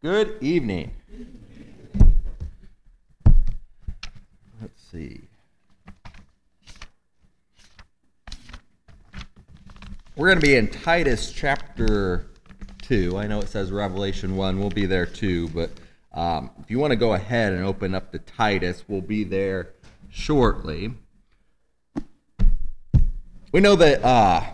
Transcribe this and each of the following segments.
Good evening. Let's see. We're going to be in Titus chapter 2. I know it says Revelation 1. We'll be there too, but um, if you want to go ahead and open up to Titus, we'll be there shortly. We know that uh,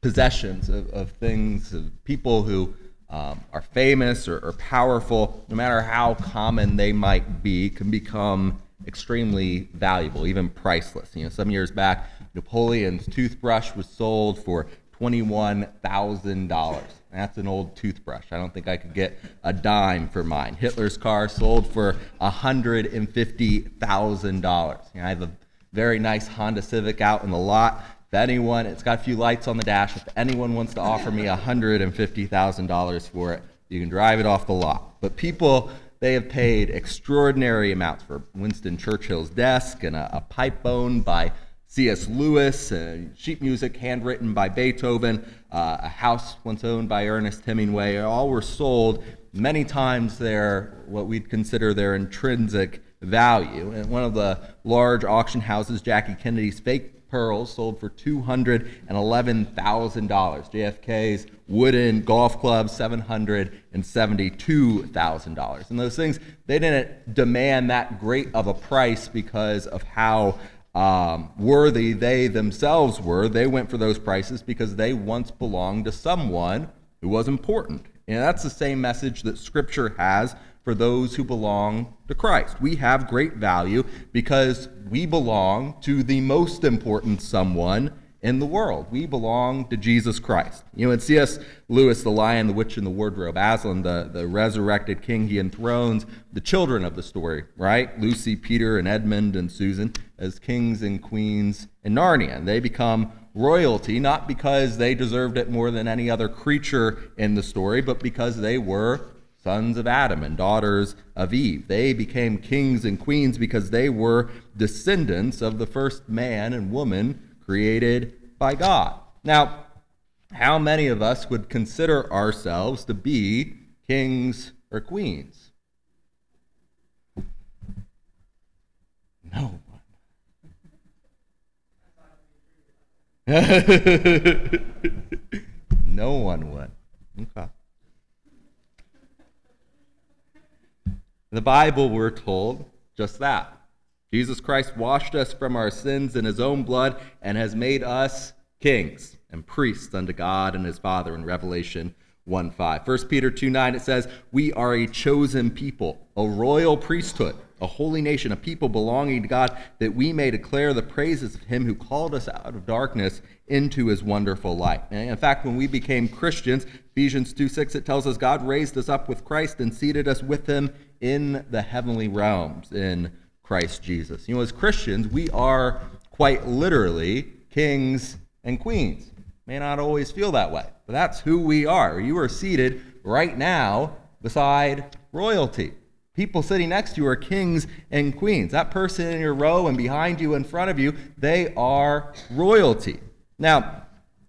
possessions of, of things, of people who um, are famous or, or powerful, no matter how common they might be, can become extremely valuable, even priceless. You know, some years back, Napoleon's toothbrush was sold for $21,000. That's an old toothbrush. I don't think I could get a dime for mine. Hitler's car sold for $150,000. You know, I have a very nice Honda Civic out in the lot. If anyone, it's got a few lights on the dash. If anyone wants to offer me $150,000 for it, you can drive it off the lot. But people, they have paid extraordinary amounts for Winston Churchill's desk and a, a pipe owned by C.S. Lewis, uh, sheet music handwritten by Beethoven, uh, a house once owned by Ernest Hemingway. All were sold many times their what we'd consider their intrinsic value. And one of the large auction houses, Jackie Kennedy's fake pearls sold for $211,000. JFK's wooden golf club, $772,000. And those things, they didn't demand that great of a price because of how um, worthy they themselves were. They went for those prices because they once belonged to someone who was important. And that's the same message that Scripture has for those who belong to Christ. We have great value because we belong to the most important someone in the world. We belong to Jesus Christ. You know, in C.S. Lewis, The Lion, the Witch, and the Wardrobe, Aslan, the, the resurrected king, he enthrones the children of the story, right? Lucy, Peter, and Edmund, and Susan as kings and queens in Narnia. And they become royalty, not because they deserved it more than any other creature in the story, but because they were sons of Adam and daughters of Eve. They became kings and queens because they were descendants of the first man and woman created by God. Now, how many of us would consider ourselves to be kings or queens? No one. no one would. Okay. The Bible, we're told just that. Jesus Christ washed us from our sins in his own blood and has made us kings and priests unto God and his Father in Revelation 1 5. 1 Peter 2 9, it says, We are a chosen people, a royal priesthood, a holy nation, a people belonging to God, that we may declare the praises of him who called us out of darkness into his wonderful light. And in fact, when we became Christians, Ephesians 2 6, it tells us God raised us up with Christ and seated us with him in the heavenly realms in Christ Jesus. You know, as Christians, we are quite literally kings and queens. May not always feel that way, but that's who we are. You are seated right now beside royalty. People sitting next to you are kings and queens. That person in your row and behind you, in front of you, they are royalty. Now,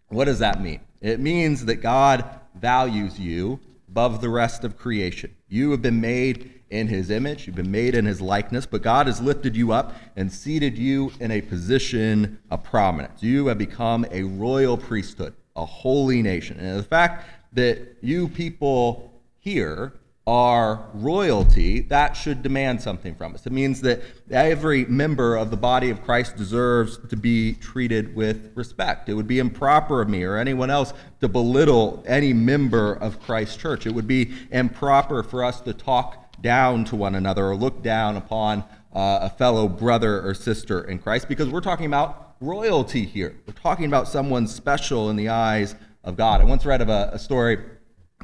what does that mean? It means that God values you above the rest of creation. You have been made in his image, you've been made in his likeness, but God has lifted you up and seated you in a position of prominence. You have become a royal priesthood, a holy nation. And the fact that you people here are royalty, that should demand something from us. It means that every member of the body of Christ deserves to be treated with respect. It would be improper of me or anyone else to belittle any member of Christ's church. It would be improper for us to talk down to one another or look down upon uh, a fellow brother or sister in Christ because we're talking about royalty here. We're talking about someone special in the eyes of God. I once read of a, a story.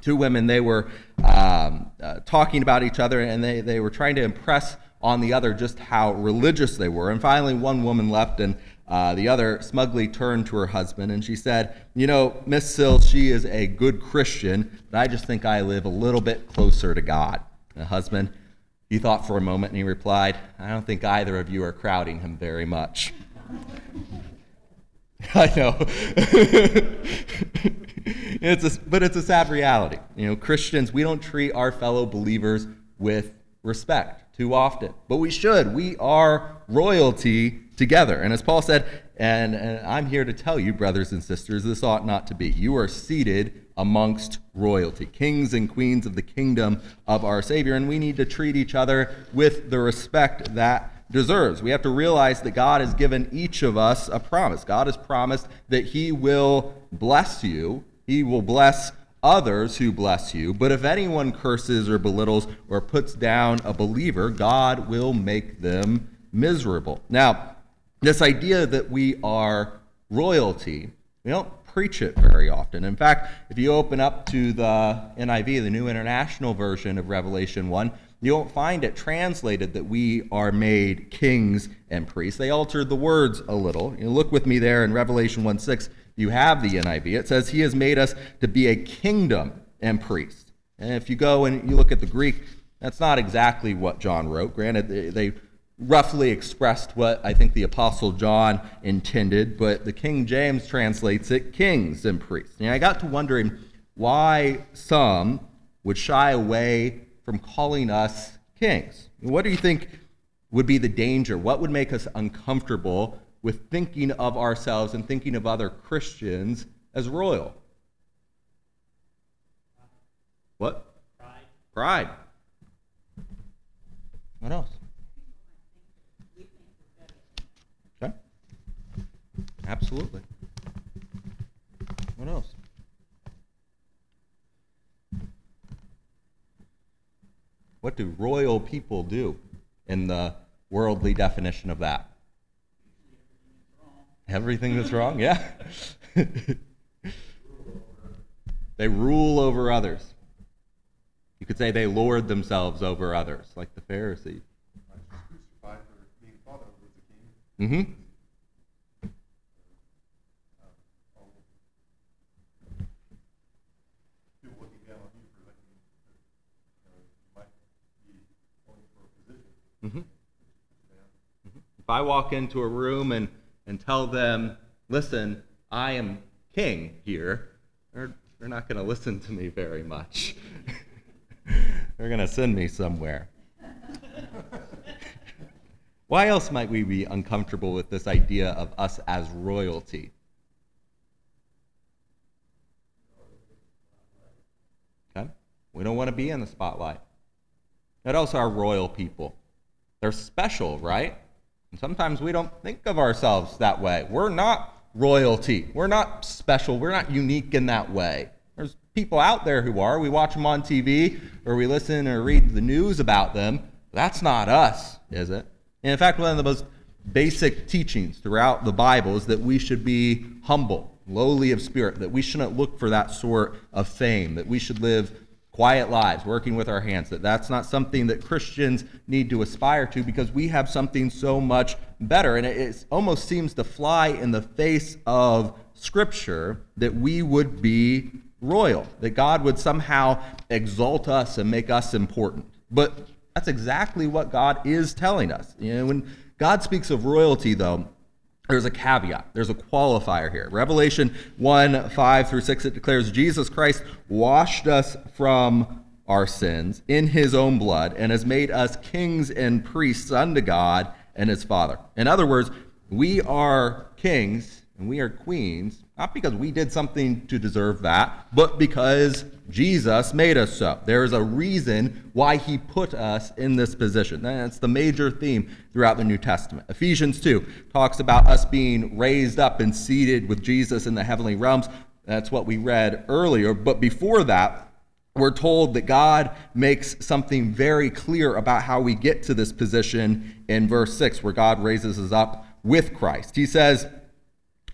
Two women, they were um, uh, talking about each other and they, they were trying to impress on the other just how religious they were. And finally, one woman left and uh, the other smugly turned to her husband and she said, You know, Miss Sills, she is a good Christian, but I just think I live a little bit closer to God husband. He thought for a moment and he replied, I don't think either of you are crowding him very much. I know. it's a, but it's a sad reality. You know, Christians, we don't treat our fellow believers with respect too often, but we should. We are royalty together. And as Paul said, and, and I'm here to tell you, brothers and sisters, this ought not to be. You are seated amongst royalty, kings and queens of the kingdom of our Savior, and we need to treat each other with the respect that deserves. We have to realize that God has given each of us a promise. God has promised that He will bless you, He will bless others who bless you. But if anyone curses or belittles or puts down a believer, God will make them miserable. Now, this idea that we are royalty, we don't preach it very often. In fact, if you open up to the NIV, the New International Version of Revelation 1, you won't find it translated that we are made kings and priests. They altered the words a little. You look with me there in Revelation 1 6, you have the NIV. It says, He has made us to be a kingdom and priest. And if you go and you look at the Greek, that's not exactly what John wrote. Granted, they roughly expressed what I think the Apostle John intended, but the King James translates it kings and priests. And I got to wondering why some would shy away from calling us kings. What do you think would be the danger? What would make us uncomfortable with thinking of ourselves and thinking of other Christians as royal? What? Pride. Pride. What else? Absolutely. What else? What do royal people do in the worldly definition of that? Everything that's wrong, yeah. they rule over others. You could say they lord themselves over others, like the Pharisees. Mm-hmm. Mm-hmm. Mm-hmm. If I walk into a room and, and tell them, listen, I am king here, they're, they're not going to listen to me very much. they're going to send me somewhere. Why else might we be uncomfortable with this idea of us as royalty? Okay? We don't want to be in the spotlight. That also are royal people. They're special, right? And sometimes we don't think of ourselves that way. We're not royalty. We're not special. We're not unique in that way. There's people out there who are. We watch them on TV or we listen or read the news about them. That's not us, is it? And in fact, one of the most basic teachings throughout the Bible is that we should be humble, lowly of spirit, that we shouldn't look for that sort of fame, that we should live quiet lives, working with our hands. That that's not something that Christians need to aspire to because we have something so much better. And it, it almost seems to fly in the face of Scripture that we would be royal, that God would somehow exalt us and make us important. But that's exactly what God is telling us. You know, when God speaks of royalty, though, there's a caveat, there's a qualifier here. Revelation 1 5 through 6, it declares Jesus Christ washed us from our sins in his own blood and has made us kings and priests unto God and his Father. In other words, we are kings and we are queens, not because we did something to deserve that, but because Jesus made us so. There is a reason why he put us in this position. That's the major theme throughout the New Testament. Ephesians 2 talks about us being raised up and seated with Jesus in the heavenly realms. That's what we read earlier. But before that, we're told that God makes something very clear about how we get to this position in verse 6, where God raises us up with Christ. He says,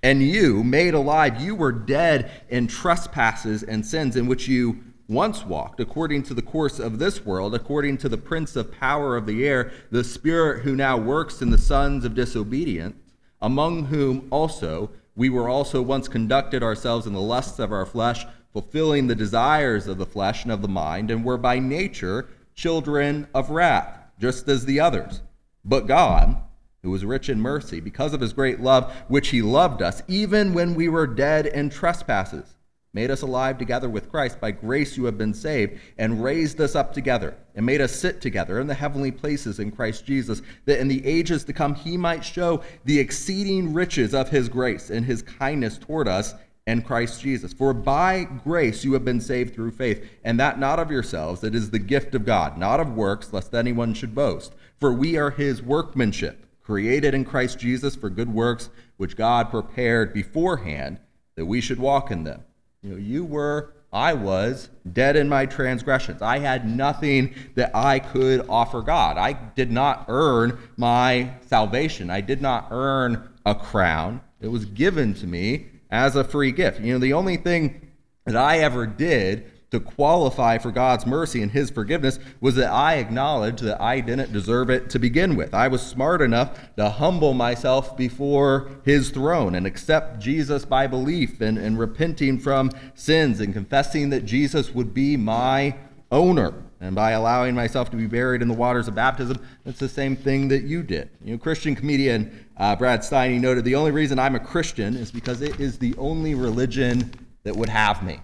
and you, made alive, you were dead in trespasses and sins in which you once walked, according to the course of this world, according to the prince of power of the air, the spirit who now works in the sons of disobedience, among whom also we were also once conducted ourselves in the lusts of our flesh, fulfilling the desires of the flesh and of the mind, and were by nature children of wrath, just as the others. But God, who was rich in mercy, because of his great love, which he loved us, even when we were dead in trespasses, made us alive together with Christ. By grace you have been saved, and raised us up together, and made us sit together in the heavenly places in Christ Jesus, that in the ages to come he might show the exceeding riches of his grace and his kindness toward us and Christ Jesus. For by grace you have been saved through faith, and that not of yourselves, it is the gift of God, not of works, lest anyone should boast. For we are his workmanship, created in Christ Jesus for good works, which God prepared beforehand that we should walk in them. You know, you were, I was, dead in my transgressions. I had nothing that I could offer God. I did not earn my salvation. I did not earn a crown. It was given to me as a free gift. You know, the only thing that I ever did to qualify for God's mercy and His forgiveness was that I acknowledged that I didn't deserve it to begin with. I was smart enough to humble myself before His throne and accept Jesus by belief and, and repenting from sins and confessing that Jesus would be my owner. And by allowing myself to be buried in the waters of baptism, that's the same thing that you did. You know, Christian comedian uh, Brad Stine noted the only reason I'm a Christian is because it is the only religion that would have me.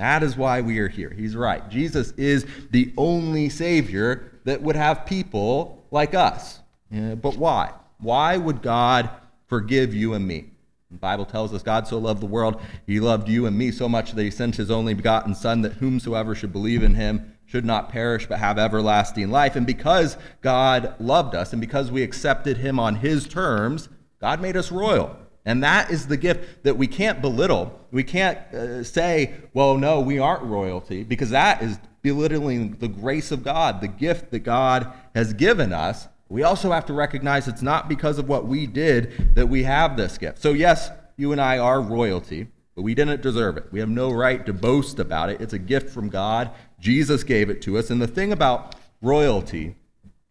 That is why we are here. He's right. Jesus is the only Savior that would have people like us. Yeah, but why? Why would God forgive you and me? The Bible tells us God so loved the world, he loved you and me so much that he sent his only begotten Son, that whomsoever should believe in him should not perish but have everlasting life. And because God loved us and because we accepted him on his terms, God made us royal. And that is the gift that we can't belittle. We can't uh, say, well, no, we aren't royalty, because that is belittling the grace of God, the gift that God has given us. We also have to recognize it's not because of what we did that we have this gift. So, yes, you and I are royalty, but we didn't deserve it. We have no right to boast about it. It's a gift from God. Jesus gave it to us. And the thing about royalty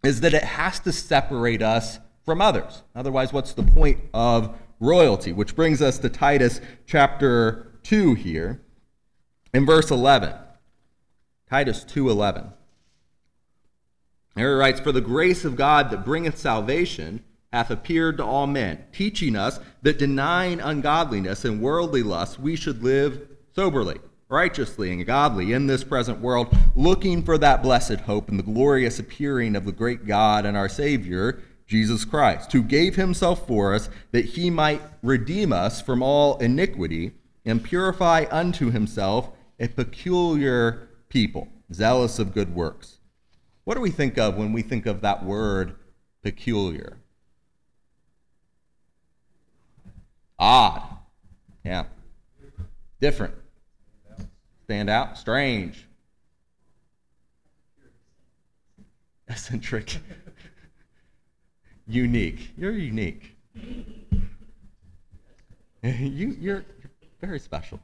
is that it has to separate us from others. Otherwise, what's the point of royalty, which brings us to Titus chapter 2 here in verse 11. Titus 2:11. There he writes, For the grace of God that bringeth salvation hath appeared to all men, teaching us that denying ungodliness and worldly lusts, we should live soberly, righteously, and godly in this present world, looking for that blessed hope and the glorious appearing of the great God and our Savior, Jesus Christ, who gave himself for us that he might redeem us from all iniquity and purify unto himself a peculiar people, zealous of good works. What do we think of when we think of that word peculiar? Odd. Yeah. Different. Stand out. Strange. Eccentric unique. You're unique. you, you're, very special.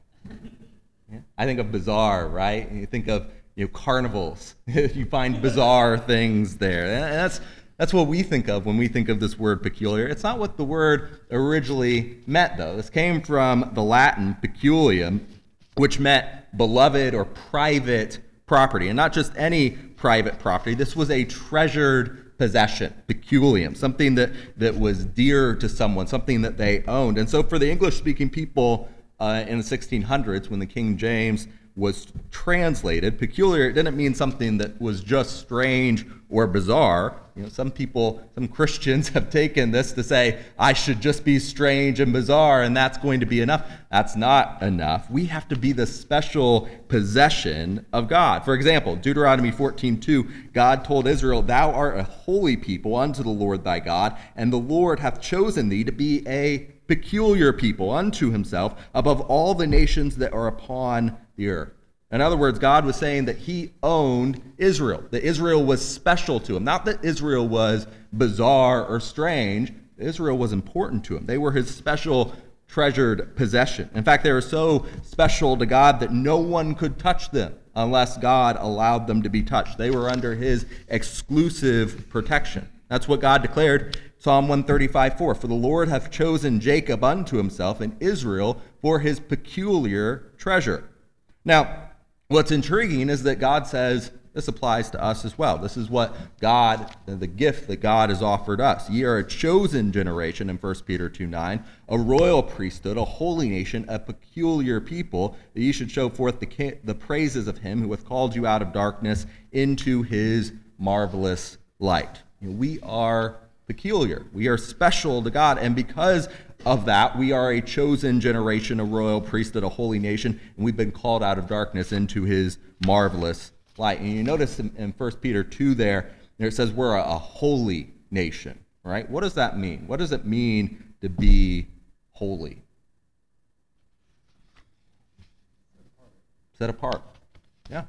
Yeah. I think of bizarre, right? You think of you know, carnivals. you find bizarre things there. And that's, that's what we think of when we think of this word peculiar. It's not what the word originally meant, though. This came from the Latin peculium, which meant beloved or private property. And not just any private property, this was a treasured possession, peculium, something that, that was dear to someone, something that they owned. And so for the English speaking people uh, in the 1600s, when the King James was translated, peculiar didn't mean something that was just strange or bizarre. You know, some people, some Christians have taken this to say, I should just be strange and bizarre, and that's going to be enough. That's not enough. We have to be the special possession of God. For example, Deuteronomy 14:2, God told Israel, Thou art a holy people unto the Lord thy God, and the Lord hath chosen thee to be a peculiar people unto himself above all the nations that are upon the earth. In other words, God was saying that he owned Israel, that Israel was special to him. Not that Israel was bizarre or strange, Israel was important to him. They were his special treasured possession. In fact, they were so special to God that no one could touch them unless God allowed them to be touched. They were under his exclusive protection. That's what God declared Psalm 135 4 For the Lord hath chosen Jacob unto himself and Israel for his peculiar treasure. Now, what's intriguing is that God says this applies to us as well. This is what God, the gift that God has offered us. Ye are a chosen generation in 1 Peter 2 9, a royal priesthood, a holy nation, a peculiar people, that ye should show forth the, the praises of him who hath called you out of darkness into his marvelous light. You know, we are peculiar. We are special to God. And because of that, we are a chosen generation, a royal priesthood, a holy nation, and we've been called out of darkness into his marvelous light. And you notice in, in 1 Peter 2 there, there it says we're a, a holy nation, right? What does that mean? What does it mean to be holy? Set apart. Yeah.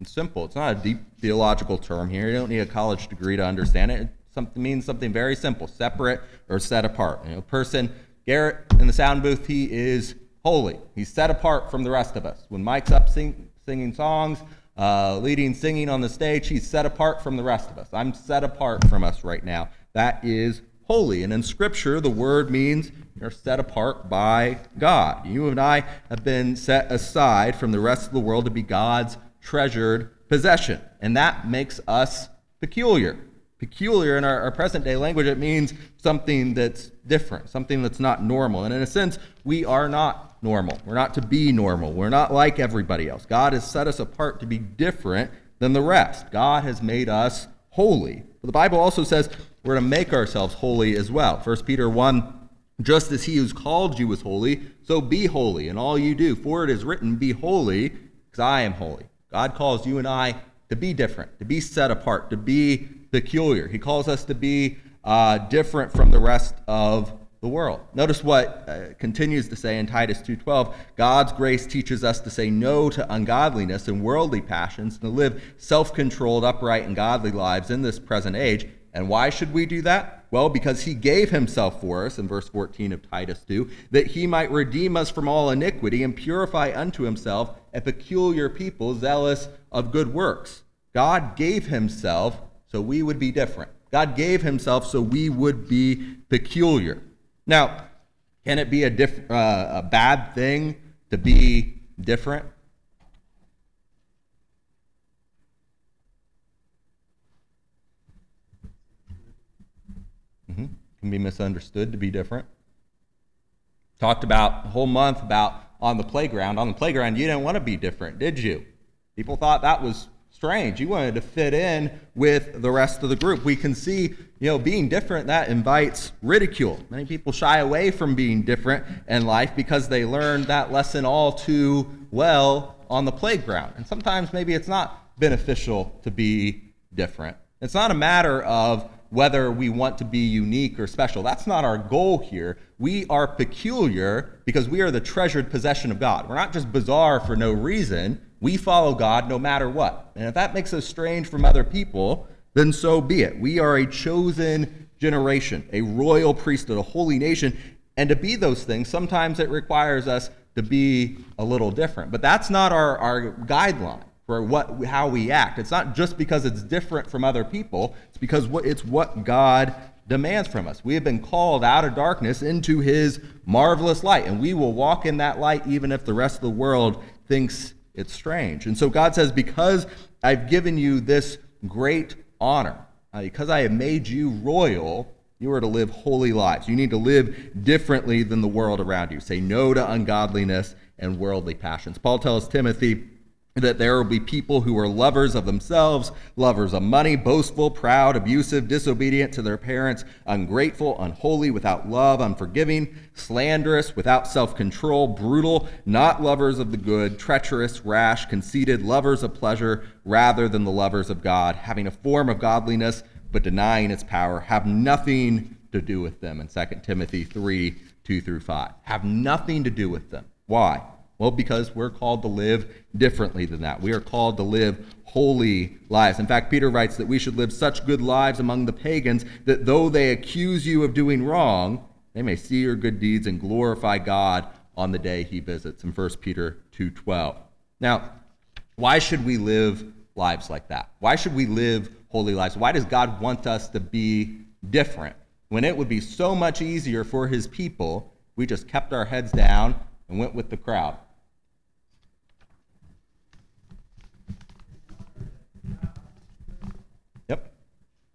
It's simple. It's not a deep theological term here. You don't need a college degree to understand it. It something, means something very simple separate or set apart. You know, person, Garrett in the sound booth, he is holy. He's set apart from the rest of us. When Mike's up sing, singing songs, uh, leading singing on the stage, he's set apart from the rest of us. I'm set apart from us right now. That is holy. And in Scripture, the word means you're set apart by God. You and I have been set aside from the rest of the world to be God's treasured possession. And that makes us peculiar. Peculiar in our, our present day language, it means something that's different, something that's not normal. And in a sense, we are not normal. We're not to be normal. We're not like everybody else. God has set us apart to be different than the rest. God has made us holy. But the Bible also says we're to make ourselves holy as well. 1 Peter 1 Just as he who's called you is holy, so be holy in all you do. For it is written, Be holy, because I am holy. God calls you and I to be different, to be set apart, to be peculiar. He calls us to be uh, different from the rest of the world. Notice what uh, continues to say in Titus 2:12, God's grace teaches us to say no to ungodliness and worldly passions and to live self-controlled, upright and godly lives in this present age. And why should we do that? Well, because he gave himself for us in verse 14 of Titus 2, that he might redeem us from all iniquity and purify unto himself a peculiar people zealous of good works. God gave himself so we would be different. God gave himself so we would be peculiar. Now, can it be a, diff- uh, a bad thing to be different? Mm-hmm. Can be misunderstood to be different. Talked about a whole month about on the playground. On the playground, you didn't want to be different, did you? People thought that was strange. You wanted to fit in with the rest of the group. We can see, you know, being different, that invites ridicule. Many people shy away from being different in life because they learned that lesson all too well on the playground. And sometimes maybe it's not beneficial to be different. It's not a matter of whether we want to be unique or special. That's not our goal here. We are peculiar because we are the treasured possession of God. We're not just bizarre for no reason. We follow God no matter what. And if that makes us strange from other people, then so be it. We are a chosen generation, a royal priesthood, a holy nation. And to be those things, sometimes it requires us to be a little different. But that's not our, our guideline for what, how we act. It's not just because it's different from other people, it's because it's what God demands from us. We have been called out of darkness into his marvelous light, and we will walk in that light even if the rest of the world thinks it's strange. And so God says, Because I've given you this great honor, uh, because I have made you royal, you are to live holy lives. You need to live differently than the world around you. Say no to ungodliness and worldly passions. Paul tells Timothy, that there will be people who are lovers of themselves, lovers of money, boastful, proud, abusive, disobedient to their parents, ungrateful, unholy, without love, unforgiving, slanderous, without self control, brutal, not lovers of the good, treacherous, rash, conceited, lovers of pleasure rather than the lovers of God, having a form of godliness but denying its power, have nothing to do with them. In 2 Timothy 3 2 through 5. Have nothing to do with them. Why? Well, because we're called to live differently than that. We are called to live holy lives. In fact, Peter writes that we should live such good lives among the pagans that though they accuse you of doing wrong, they may see your good deeds and glorify God on the day he visits in 1 Peter 2:12. Now, why should we live lives like that? Why should we live holy lives? Why does God want us to be different when it would be so much easier for his people we just kept our heads down and went with the crowd?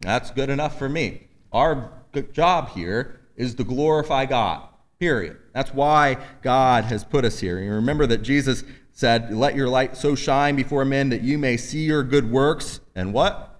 That's good enough for me. Our job here is to glorify God, period. That's why God has put us here. And remember that Jesus said, Let your light so shine before men that you may see your good works and what?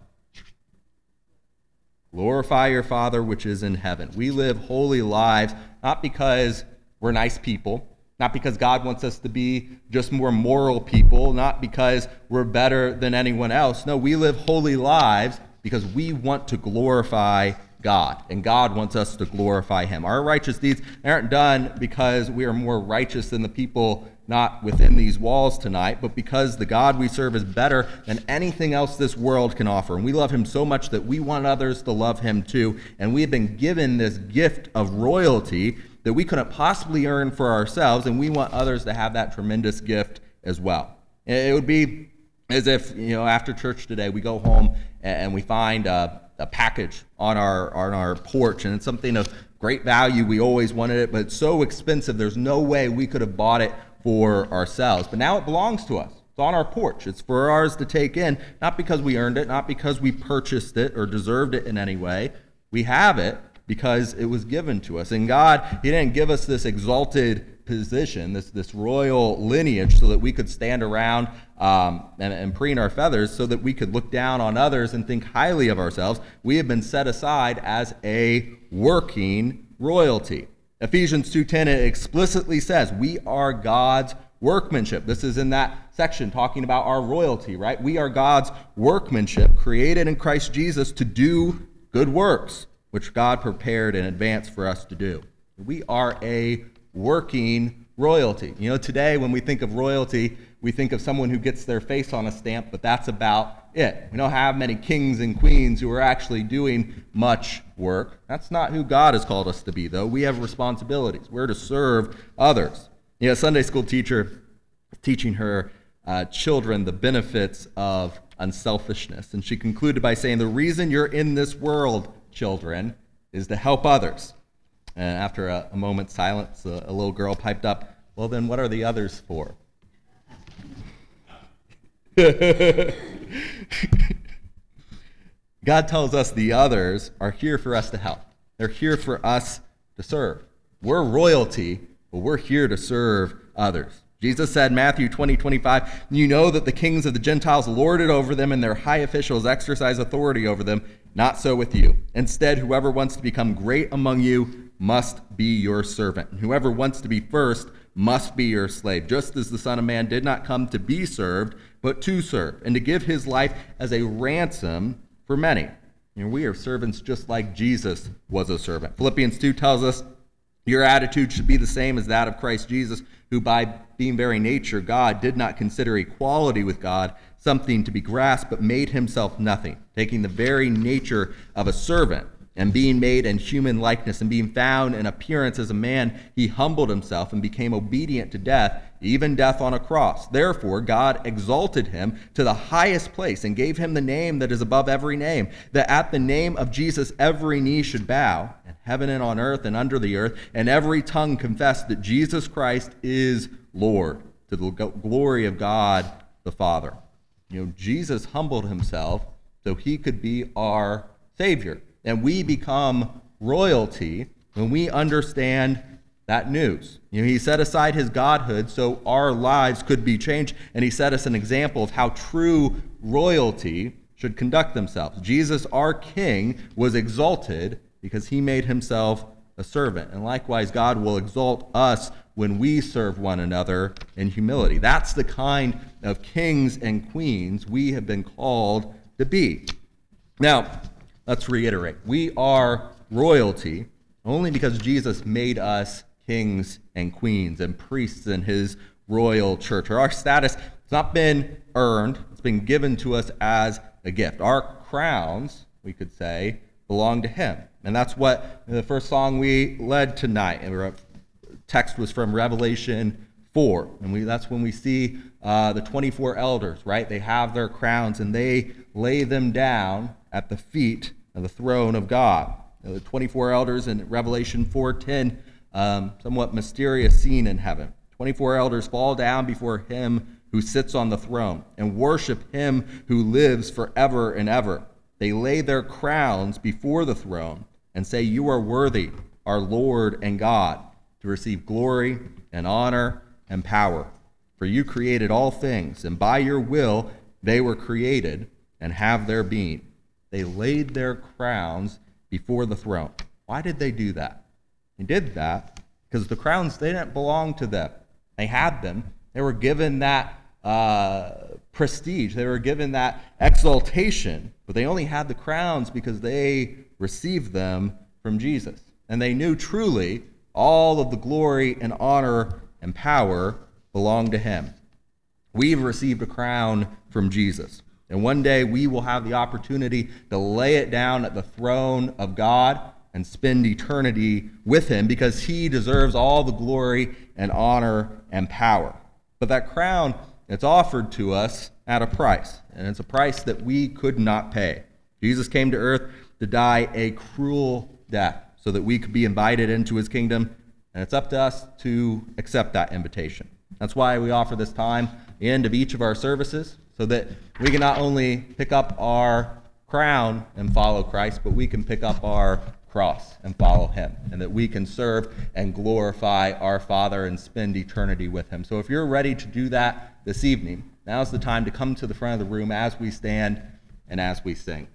Glorify your Father which is in heaven. We live holy lives not because we're nice people, not because God wants us to be just more moral people, not because we're better than anyone else. No, we live holy lives because we want to glorify God, and God wants us to glorify Him. Our righteous deeds aren't done because we are more righteous than the people not within these walls tonight, but because the God we serve is better than anything else this world can offer. And we love Him so much that we want others to love Him too. And we have been given this gift of royalty that we couldn't possibly earn for ourselves, and we want others to have that tremendous gift as well. It would be as if, you know, after church today, we go home and we find a, a package on our, on our porch, and it's something of great value. We always wanted it, but it's so expensive, there's no way we could have bought it for ourselves. But now it belongs to us. It's on our porch. It's for ours to take in, not because we earned it, not because we purchased it or deserved it in any way. We have it because it was given to us. And God, He didn't give us this exalted position, this, this royal lineage, so that we could stand around um, and, and preen our feathers, so that we could look down on others and think highly of ourselves. We have been set aside as a working royalty. Ephesians 2:10 it explicitly says, "We are God's workmanship." This is in that section talking about our royalty, right? We are God's workmanship created in Christ Jesus to do good works, which God prepared in advance for us to do. We are a working royalty. You know, today when we think of royalty, we think of someone who gets their face on a stamp, but that's about it. We don't have many kings and queens who are actually doing much work. That's not who God has called us to be, though. We have responsibilities. We're to serve others. You know, a Sunday school teacher teaching her uh, children the benefits of unselfishness. And she concluded by saying, The reason you're in this world, children, is to help others. And after a, a moment's silence, a, a little girl piped up, Well, then what are the others for? God tells us the others are here for us to help. They're here for us to serve. We're royalty, but we're here to serve others. Jesus said, Matthew 20, 25, You know that the kings of the Gentiles lord it over them, and their high officials exercise authority over them. Not so with you. Instead, whoever wants to become great among you must be your servant. Whoever wants to be first must be your slave, just as the Son of Man did not come to be served, but to serve, and to give his life as a ransom for many. And we are servants just like Jesus was a servant. Philippians 2 tells us your attitude should be the same as that of Christ Jesus, who by being very nature God did not consider equality with God something to be grasped, but made himself nothing, taking the very nature of a servant and being made in human likeness and being found in appearance as a man, he humbled himself and became obedient to death, even death on a cross. Therefore, God exalted him to the highest place and gave him the name that is above every name, that at the name of Jesus every knee should bow, in heaven and on earth and under the earth, and every tongue confess that Jesus Christ is Lord, to the glory of God the Father. You know, Jesus humbled himself so he could be our Savior and we become royalty when we understand that news. You know, he set aside his godhood so our lives could be changed, and he set us an example of how true royalty should conduct themselves. Jesus, our King, was exalted because he made himself a servant. And likewise, God will exalt us when we serve one another in humility. That's the kind of kings and queens we have been called to be. Now, Let's reiterate. We are royalty only because Jesus made us kings and queens and priests in his royal church. Our status has not been earned, it's been given to us as a gift. Our crowns, we could say, belong to him. And that's what the first song we led tonight, and text was from Revelation 4. And we, that's when we see uh, the 24 elders, right? They have their crowns and they lay them down at the feet of the throne of God. The 24 elders in Revelation 4:10, um, somewhat mysterious scene in heaven. 24 elders fall down before him who sits on the throne and worship him who lives forever and ever. They lay their crowns before the throne and say, You are worthy, our Lord and God, to receive glory and honor and power. For you created all things, and by your will they were created and have their being. They laid their crowns before the throne. Why did they do that? They did that because the crowns they didn't belong to them. They had them. They were given that uh, prestige. They were given that exaltation, but they only had the crowns because they received them from Jesus. And they knew truly all of the glory and honor and power belonged to him. We've received a crown from Jesus. And one day we will have the opportunity to lay it down at the throne of God and spend eternity with him because he deserves all the glory and honor and power. But that crown, it's offered to us at a price, and it's a price that we could not pay. Jesus came to earth to die a cruel death so that we could be invited into his kingdom, and it's up to us to accept that invitation. That's why we offer this time, the end of each of our services, so that we can not only pick up our crown and follow Christ, but we can pick up our cross and follow him, and that we can serve and glorify our Father and spend eternity with him. So if you're ready to do that this evening, now's the time to come to the front of the room as we stand and as we sing.